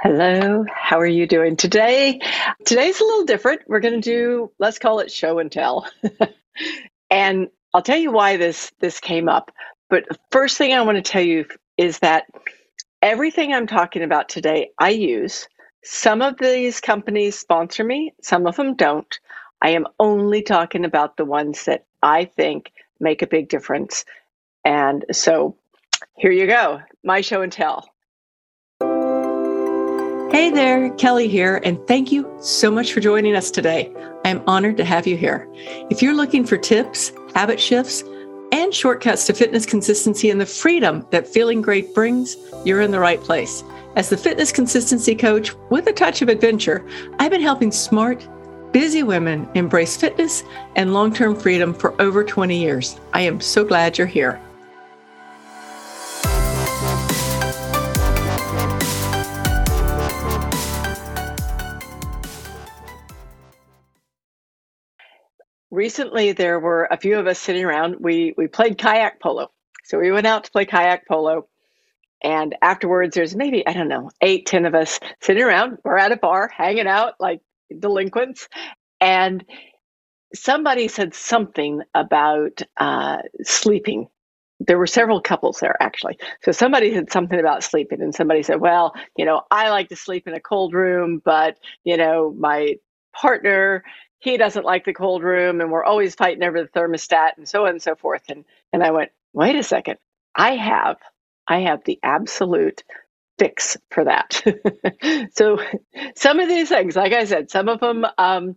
Hello, how are you doing today? Today's a little different. We're going to do let's call it show and tell. and I'll tell you why this this came up. But the first thing I want to tell you is that everything I'm talking about today I use. Some of these companies sponsor me, some of them don't. I am only talking about the ones that I think make a big difference. And so here you go, my show and tell. Hey there, Kelly here, and thank you so much for joining us today. I am honored to have you here. If you're looking for tips, habit shifts, and shortcuts to fitness consistency and the freedom that feeling great brings, you're in the right place. As the fitness consistency coach with a touch of adventure, I've been helping smart, busy women embrace fitness and long term freedom for over 20 years. I am so glad you're here. Recently there were a few of us sitting around. We we played kayak polo. So we went out to play kayak polo. And afterwards, there's maybe, I don't know, eight, ten of us sitting around. We're at a bar hanging out like delinquents. And somebody said something about uh, sleeping. There were several couples there actually. So somebody said something about sleeping, and somebody said, Well, you know, I like to sleep in a cold room, but, you know, my partner he doesn't like the cold room and we're always fighting over the thermostat and so on and so forth and and i went wait a second i have i have the absolute fix for that so some of these things like i said some of them um,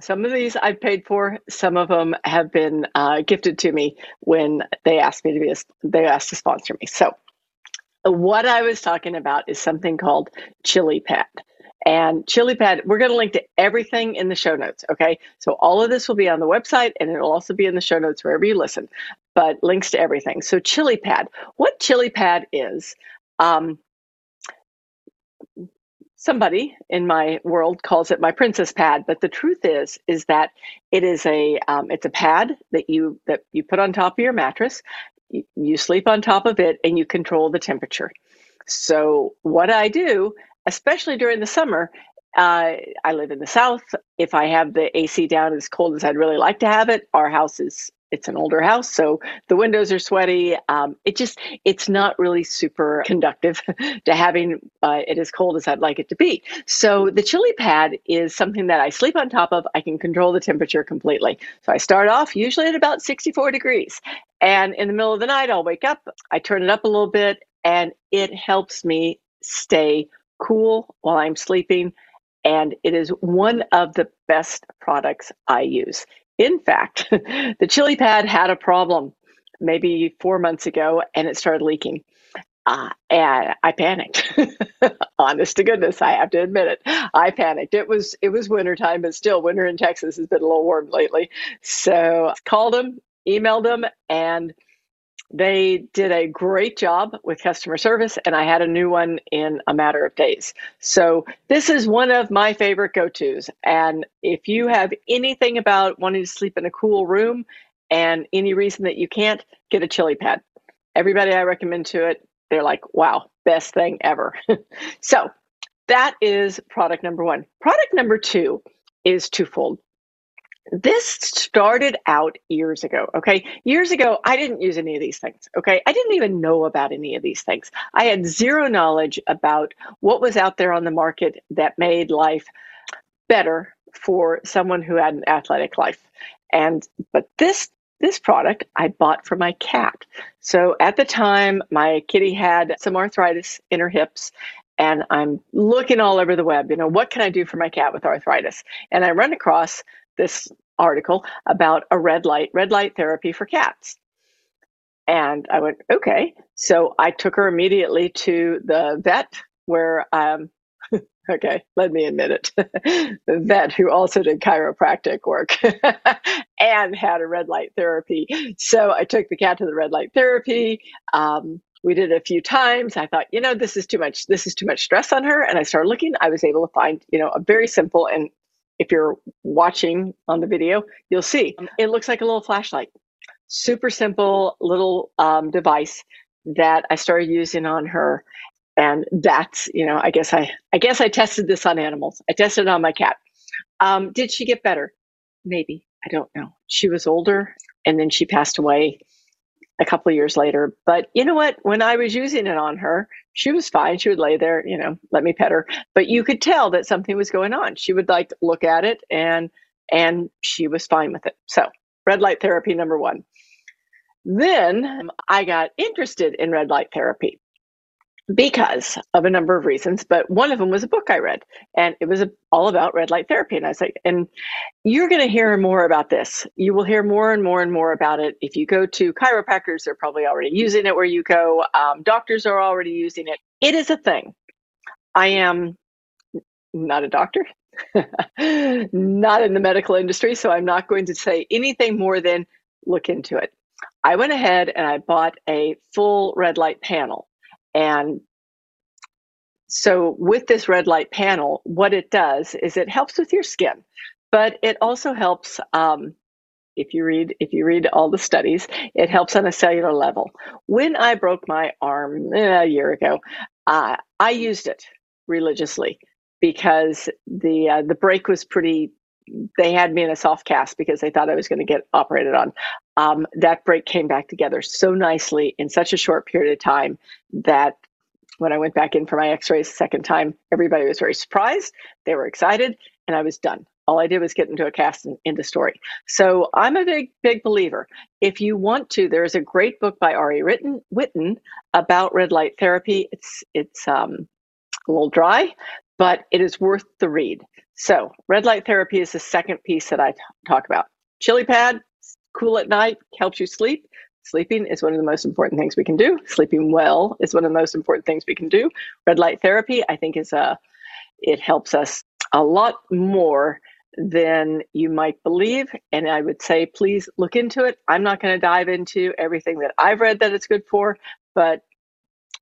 some of these I've paid for. Some of them have been uh, gifted to me when they asked me to be. A, they asked to sponsor me. So, what I was talking about is something called Chili Pad and chili pad we're going to link to everything in the show notes okay? So all of this will be on the website and it'll also be in the show notes wherever you listen but links to everything. So chili pad what chili pad is um, somebody in my world calls it my princess pad but the truth is is that it is a um, it's a pad that you that you put on top of your mattress you, you sleep on top of it and you control the temperature. So what i do especially during the summer. Uh, I live in the south. If I have the AC down as cold as I'd really like to have it, our house is it's an older house, so the windows are sweaty. Um, it just it's not really super conductive to having uh, it as cold as I'd like it to be. So the chili pad is something that I sleep on top of. I can control the temperature completely. So I start off usually at about 64 degrees, and in the middle of the night I'll wake up. I turn it up a little bit, and it helps me stay cool while I'm sleeping, and it is one of the best products I use. In fact, the chili pad had a problem maybe four months ago and it started leaking. Uh, and I panicked. Honest to goodness, I have to admit it. I panicked. It was it was wintertime, but still, winter in Texas has been a little warm lately. So I called them, emailed them, and they did a great job with customer service, and I had a new one in a matter of days. So, this is one of my favorite go tos. And if you have anything about wanting to sleep in a cool room and any reason that you can't, get a chili pad. Everybody I recommend to it, they're like, wow, best thing ever. so, that is product number one. Product number two is twofold this started out years ago. Okay. Years ago, I didn't use any of these things. Okay. I didn't even know about any of these things. I had zero knowledge about what was out there on the market that made life better for someone who had an athletic life. And, but this, this product I bought for my cat. So at the time, my kitty had some arthritis in her hips and I'm looking all over the web, you know, what can I do for my cat with arthritis? And I run across this article about a red light, red light therapy for cats. And I went, okay. So I took her immediately to the vet where, um, okay, let me admit it, the vet who also did chiropractic work and had a red light therapy. So I took the cat to the red light therapy. Um, we did it a few times. I thought, you know, this is too much. This is too much stress on her. And I started looking. I was able to find, you know, a very simple and if you're watching on the video, you'll see. It looks like a little flashlight. Super simple little um, device that I started using on her. and that's you know i guess i i guess i tested this on animals. I tested it on my cat. Um, did she get better? Maybe. I don't know. She was older and then she passed away a couple of years later. But you know what? When i was using it on her she was fine. She would lay there you know let me pet her. But you could tell that something was going on. She would like look at it and and she was fine with it. So red light therapy number one. Then um, i got interested in red light therapy because of a number of reasons, but one of them was a book I read, and it was all about red light therapy. And I was like, and you're going to hear more about this. You will hear more and more and more about it. If you go to chiropractors, they're probably already using it where you go. Um, doctors are already using it. It is a thing. I am not a doctor, not in the medical industry, so I'm not going to say anything more than look into it. I went ahead and I bought a full red light panel and so with this red light panel, what it does is it helps with your skin, but it also helps. Um, if you read if you read all the studies, it helps on a cellular level. When I broke my arm eh, a year ago, uh, I used it religiously because the uh, the break was pretty. They had me in a soft cast because they thought I was going to get operated on. Um, that break came back together so nicely in such a short period of time that when I went back in for my x rays the second time, everybody was very surprised. They were excited, and I was done. All I did was get into a cast and into story. So I'm a big, big believer. If you want to, there's a great book by Ari Written, Whitten about red light therapy. It's it's um, a little dry, but it is worth the read. So red light therapy is the second piece that I t- talk about. Chili pad, cool at night, helps you sleep. Sleeping is one of the most important things we can do. Sleeping well is one of the most important things we can do. Red light therapy, I think, is a it helps us a lot more than you might believe. And I would say, please look into it. I'm not going to dive into everything that I've read that it's good for, but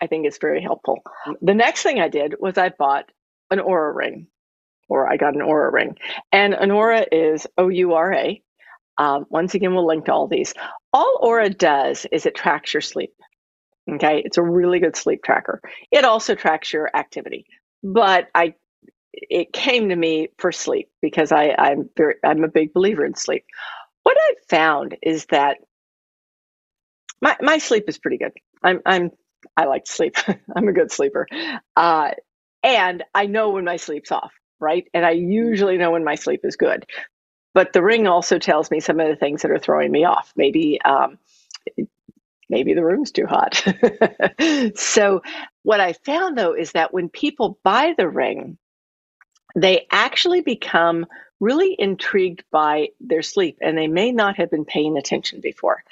I think it's very helpful. The next thing I did was I bought an Oura ring, or I got an Oura ring. And an Oura is O U R A. Um, once again, we'll link to all these. All Oura does is it tracks your sleep. Okay, it's a really good sleep tracker. It also tracks your activity, but I it came to me for sleep because I, I'm very I'm a big believer in sleep. What I've found is that my my sleep is pretty good. I'm I'm I like to sleep. I'm a good sleeper, uh, and I know when my sleep's off, right? And I usually know when my sleep is good. But the ring also tells me some of the things that are throwing me off. Maybe um, maybe the room's too hot. so what I found though is that when people buy the ring, they actually become really intrigued by their sleep and they may not have been paying attention before.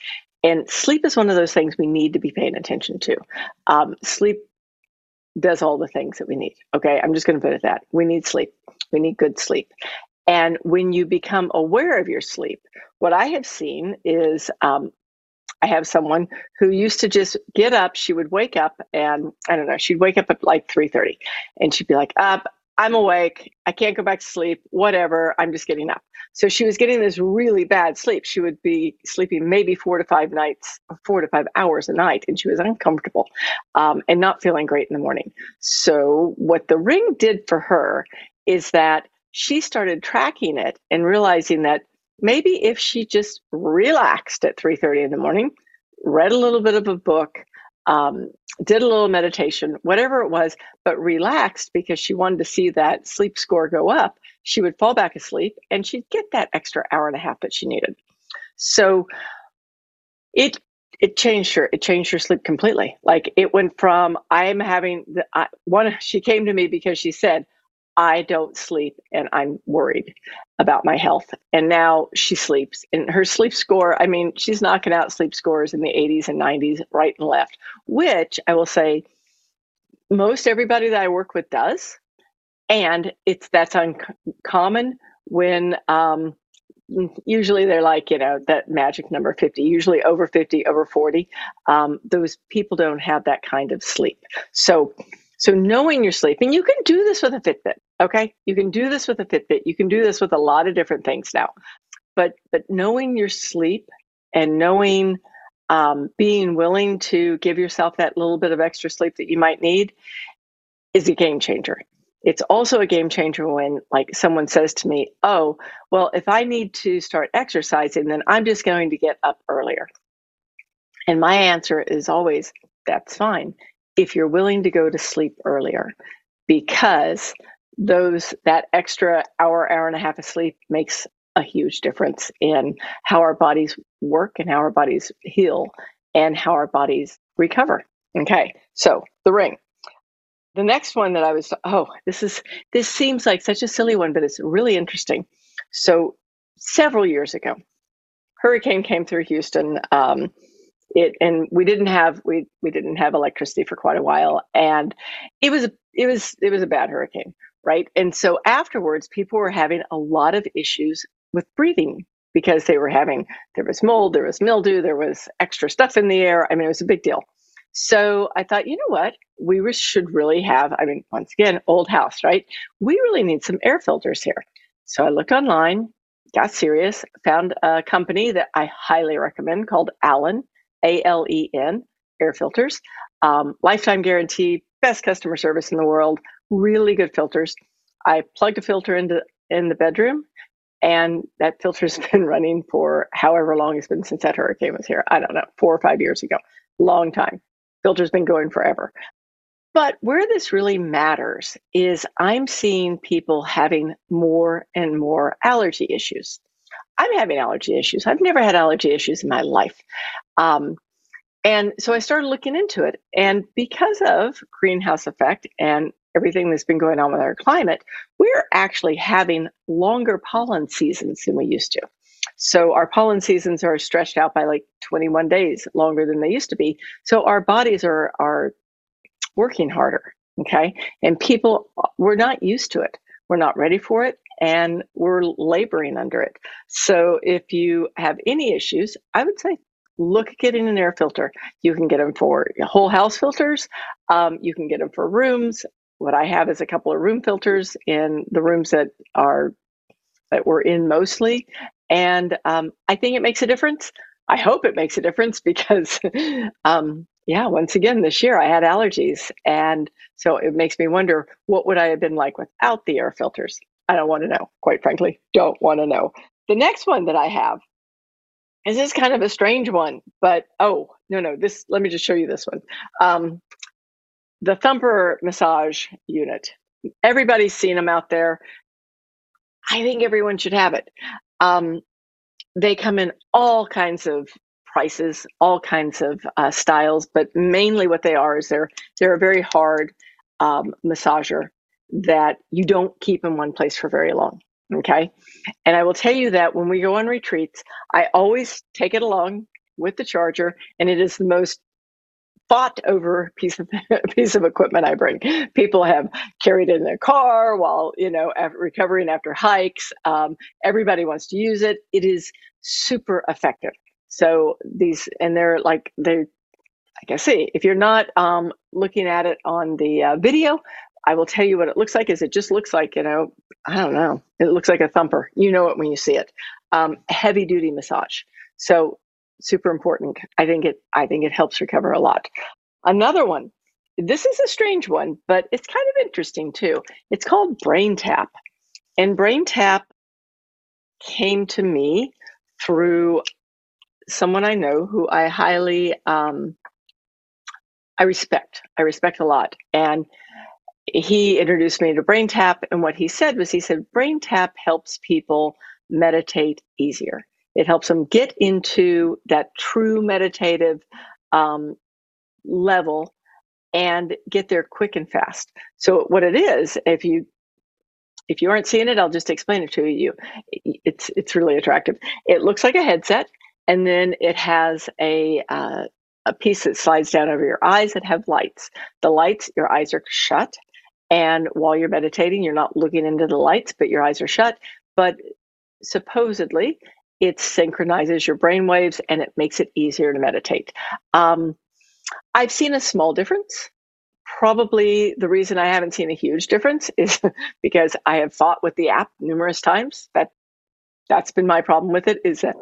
And sleep is one of those things we need to be paying attention to. Um, sleep does all the things that we need. Okay, I'm just going to put it that we need sleep. We need good sleep. And when you become aware of your sleep, what I have seen is um, I have someone who used to just get up. She would wake up and I don't know, she'd wake up at like 3:30 and she'd be like, up, I'm awake. I can't go back to sleep. Whatever. I'm just getting up. So she was getting this really bad sleep. She would be sleeping maybe four to five nights, four to five hours a night, and she was uncomfortable um, and not feeling great in the morning. So what the ring did for her is that she started tracking it and realizing that maybe if she just relaxed at 3.30 in the morning read a little bit of a book um, did a little meditation whatever it was but relaxed because she wanted to see that sleep score go up. She would fall back asleep and she'd get that extra hour and a half that she needed. So it it changed her it changed her sleep completely. Like it went from i'm having the I, one she came to me because she said I don't sleep and I'm worried about my health. And now she sleeps. And her sleep score, I mean, she's knocking out sleep scores in the 80s and 90s, right and left, which I will say most everybody that I work with does. And it's that's uncommon when um, usually they're like, you know, that magic number 50, usually over 50, over 40. Um, those people don't have that kind of sleep. So so knowing your sleep, and you can do this with a Fitbit, okay? You can do this with a Fitbit. You can do this with a lot of different things now. But but knowing your sleep and knowing um, being willing to give yourself that little bit of extra sleep that you might need is a game changer. It's also a game changer when like someone says to me, "Oh, well, if I need to start exercising, then I'm just going to get up earlier." And my answer is always, "That's fine if you're willing to go to sleep earlier." Because those that extra hour hour and a half of sleep makes a huge difference in how our bodies work and how our bodies heal and how our bodies recover okay so the ring the next one that I was oh this is this seems like such a silly one but it's really interesting. So several years ago, hurricane came through Houston. Um, it and we didn't have we we didn't have electricity for quite a while, and it was it was it was a bad hurricane, right? And so afterwards, people were having a lot of issues with breathing because they were having there was mold, there was mildew, there was extra stuff in the air. I mean, it was a big deal. So I thought, you know what? We should really have, I mean, once again, old house, right? We really need some air filters here. So I looked online, got serious, found a company that I highly recommend called Alen, A L E N, air filters. Um, lifetime guarantee, best customer service in the world, really good filters. I plugged a filter into in the bedroom and that filter's been running for however long it's been since that hurricane was here. I don't know, four or five years ago. Long time filter's been going forever. But where this really matters is I'm seeing people having more and more allergy issues. I'm having allergy issues. I've never had allergy issues in my life. Um, and so I started looking into it. And because of greenhouse effect and everything that's been going on with our climate, we're actually having longer pollen seasons than we used to. So our pollen seasons are stretched out by like 21 days longer than they used to be. So our bodies are are working harder. Okay. And people we're not used to it. We're not ready for it and we're laboring under it. So if you have any issues, I would say look at getting an air filter. You can get them for whole house filters. Um, you can get them for rooms. What I have is a couple of room filters in the rooms that are that we're in mostly, and um, I think it makes a difference. I hope it makes a difference because, um, yeah, once again, this year I had allergies. And so it makes me wonder what would I have been like without the air filters? I don't want to know, quite frankly, don't want to know. The next one that I have is this kind of a strange one, but oh, no, no, this, let me just show you this one. Um, the Thumper massage unit. Everybody's seen them out there. I think everyone should have it. Um, they come in all kinds of prices, all kinds of uh, styles, but mainly what they are is they're they're a very hard um, massager that you don't keep in one place for very long. Okay, and I will tell you that when we go on retreats, I always take it along with the charger, and it is the most fought over piece of piece of equipment I bring. People have carried it in their car while you know after recovering after hikes. Um, everybody wants to use it. It is super effective. So these and they're like they. Like I see, if you're not um, looking at it on the uh, video, I will tell you what it looks like. Is it just looks like you know I don't know. It looks like a thumper. You know it when you see it. Um, heavy duty massage. So super important. I think it I think it helps recover a lot. Another one. This is a strange one, but it's kind of interesting too. It's called Brain Tap. And Brain Tap came to me through someone I know who I highly um, I respect. I respect a lot. And he introduced me to Brain Tap. And what he said was he said, Brain Tap helps people meditate easier. It helps them get into that true meditative um, level and get there quick and fast. So what it is, if you if you aren't seeing it, I'll just explain it to you. It's it's really attractive. It looks like a headset, and then it has a uh, a piece that slides down over your eyes that have lights. The lights, your eyes are shut, and while you're meditating, you're not looking into the lights, but your eyes are shut. But supposedly, it synchronizes your brain waves and it makes it easier to meditate. Um, I've seen a small difference. Probably the reason I haven't seen a huge difference is because I have fought with the app numerous times. That that's been my problem with it is that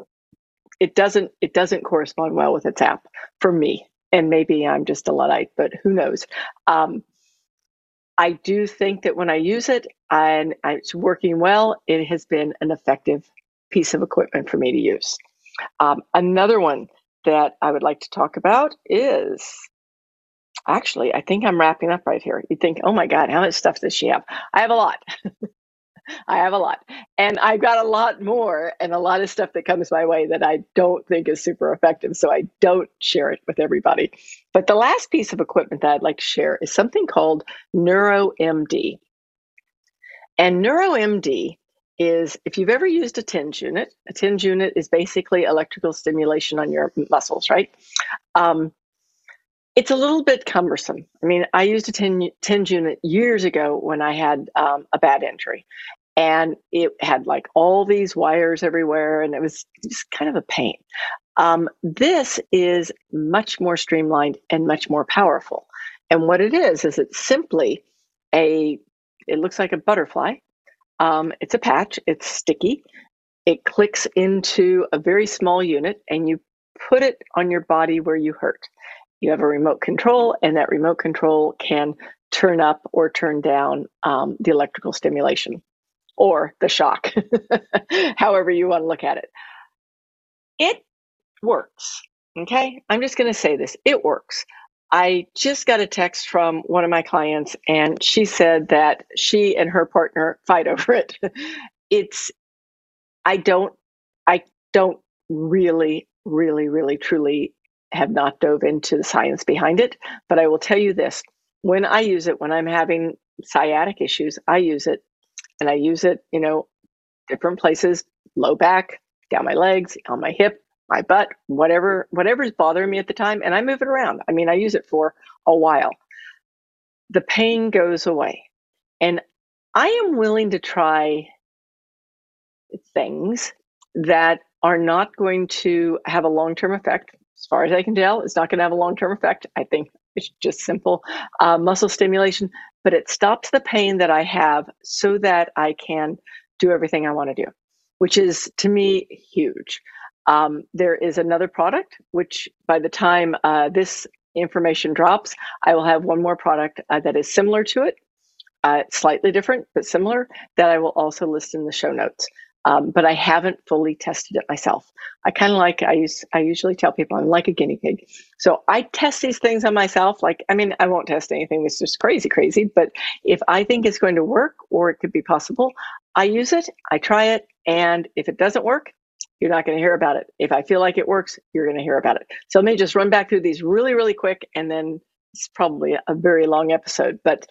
it doesn't it doesn't correspond well with its app for me. And maybe I'm just a luddite, but who knows? Um, I do think that when I use it and it's working well, it has been an effective piece of equipment for me to use. Um, another one that I would like to talk about is actually, I think I'm wrapping up right here. You think, oh my God, how much stuff does she have? I have a lot. I have a lot. And I've got a lot more and a lot of stuff that comes my way that I don't think is super effective. So I don't share it with everybody. But the last piece of equipment that I'd like to share is something called NeuroMD. And NeuroMD is if you've ever used a TENS unit, a TENS unit is basically electrical stimulation on your muscles, right? Um, it's a little bit cumbersome. I mean, I used a TENS unit years ago when I had um, a bad injury, and it had like all these wires everywhere, and it was just kind of a pain. Um, this is much more streamlined and much more powerful. And what it is is it's simply a. It looks like a butterfly. Um, it's a patch. It's sticky. It clicks into a very small unit, and you put it on your body where you hurt you have a remote control, and that remote control can turn up or turn down um, the electrical stimulation or the shock, however you want to look at it. It works. Okay. I'm just going to say this it works. I just got a text from one of my clients, and she said that she and her partner fight over it. It's, I don't, I don't really, really, really, truly have not dove into the science behind it, but I will tell you this when I use it, when I'm having sciatic issues, I use it and I use it, you know, different places, low back, down my legs, on my hip, my butt, whatever, whatever's bothering me at the time. And I move it around. I mean, I use it for a while. The pain goes away. And I am willing to try things that are not going to have a long term effect as far as I can tell, it's not going to have a long term effect. I think it's just simple uh, muscle stimulation, but it stops the pain that I have so that I can do everything I want to do, which is to me huge. Um, there is another product, which by the time uh, this information drops, I will have one more product uh, that is similar to it, uh, slightly different, but similar, that I will also list in the show notes um, but I haven't fully tested it myself. I kind of like I use I usually tell people I'm like a guinea pig. So I test these things on myself. Like I mean, I won't test anything that's just crazy, crazy. But if I think it's going to work or it could be possible, I use it. I try it, and if it doesn't work, you're not going to hear about it. If I feel like it works, you're going to hear about it. So let me just run back through these really, really quick, and then it's probably a very long episode. But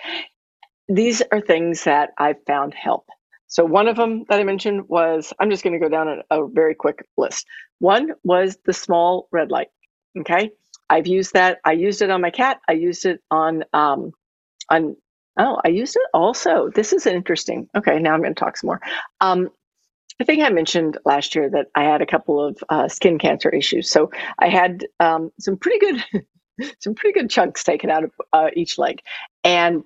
these are things that I've found help. So one of them that I mentioned was I'm just going to go down a, a very quick list. One was the small red light. Okay, I've used that. I used it on my cat. I used it on um, on oh I used it also. This is interesting. Okay, now I'm going to talk some more. Um, I think I mentioned last year that I had a couple of uh, skin cancer issues. So I had um, some pretty good, some pretty good chunks taken out of uh, each leg, and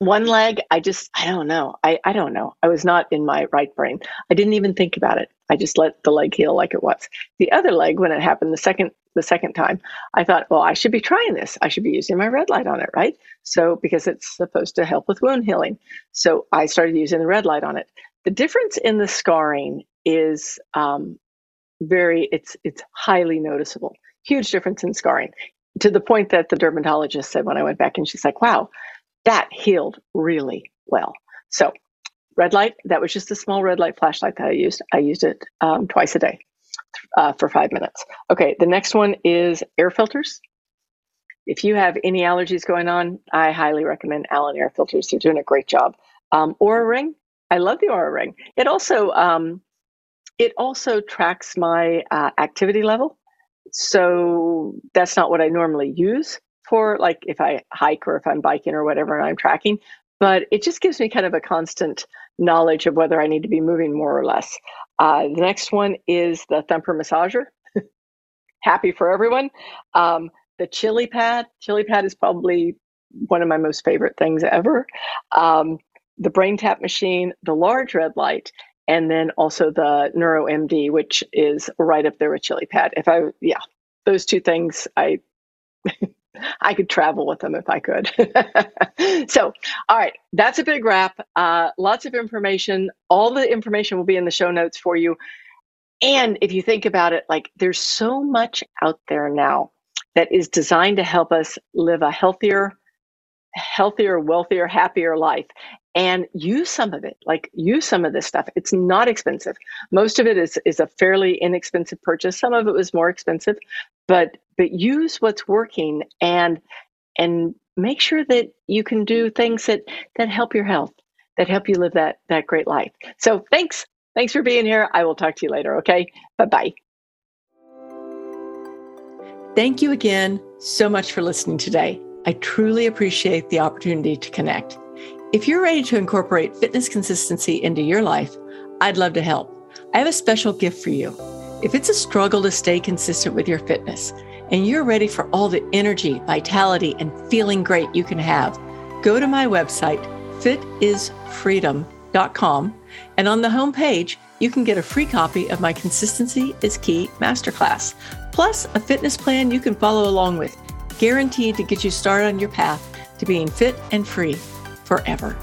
one leg i just i don't know. I, I don't know. I was not in my right brain. I didn't even think about it. I just let the leg heal like it was. The other leg when it happened the second the second time i thought well i should be trying this. I should be using my red light on it right? So because it's supposed to help with wound healing. So i started using the red light on it the difference in the scarring is um, very it's it's highly noticeable huge difference in scarring to the point that the dermatologist said when i went back and she's like wow that healed really well. So, red light, that was just a small red light flashlight that I used. I used it um, twice a day uh, for five minutes. Okay, the next one is air filters. If you have any allergies going on, I highly recommend Alen air filters. They're doing a great job. Um, Oura ring, I love the Oura ring. It also um, it also tracks my uh, activity level. So that's not what I normally use, for like if I hike or if I'm biking or whatever and I'm tracking, but it just gives me kind of a constant knowledge of whether I need to be moving more or less. Uh, the next one is the thumper massager. Happy for everyone. Um, the chili pad. Chili pad is probably one of my most favorite things ever. Um, the brain tap machine, the large red light, and then also the NeuroMD, which is right up there with chili pad. If I, yeah, those two things I I could travel with them if I could. so, all right, that's a big wrap. Uh, lots of information. All the information will be in the show notes for you. And if you think about it, like there's so much out there now that is designed to help us live a healthier, healthier, wealthier, happier life. And use some of it, like use some of this stuff. It's not expensive. Most of it is is a fairly inexpensive purchase. Some of it was more expensive, but but use what's working and and make sure that you can do things that that help your health, that help you live that that great life. So thanks. Thanks for being here. I will talk to you later, okay? Bye-bye. Thank you again so much for listening today. I truly appreciate the opportunity to connect. If you're ready to incorporate fitness consistency into your life, I'd love to help. I have a special gift for you. If it's a struggle to stay consistent with your fitness and you're ready for all the energy, vitality, and feeling great you can have, go to my website, fitisfreedom.com, and on the homepage, you can get a free copy of my Consistency is Key Masterclass plus a fitness plan you can follow along with, guaranteed to get you started on your path to being fit and free forever.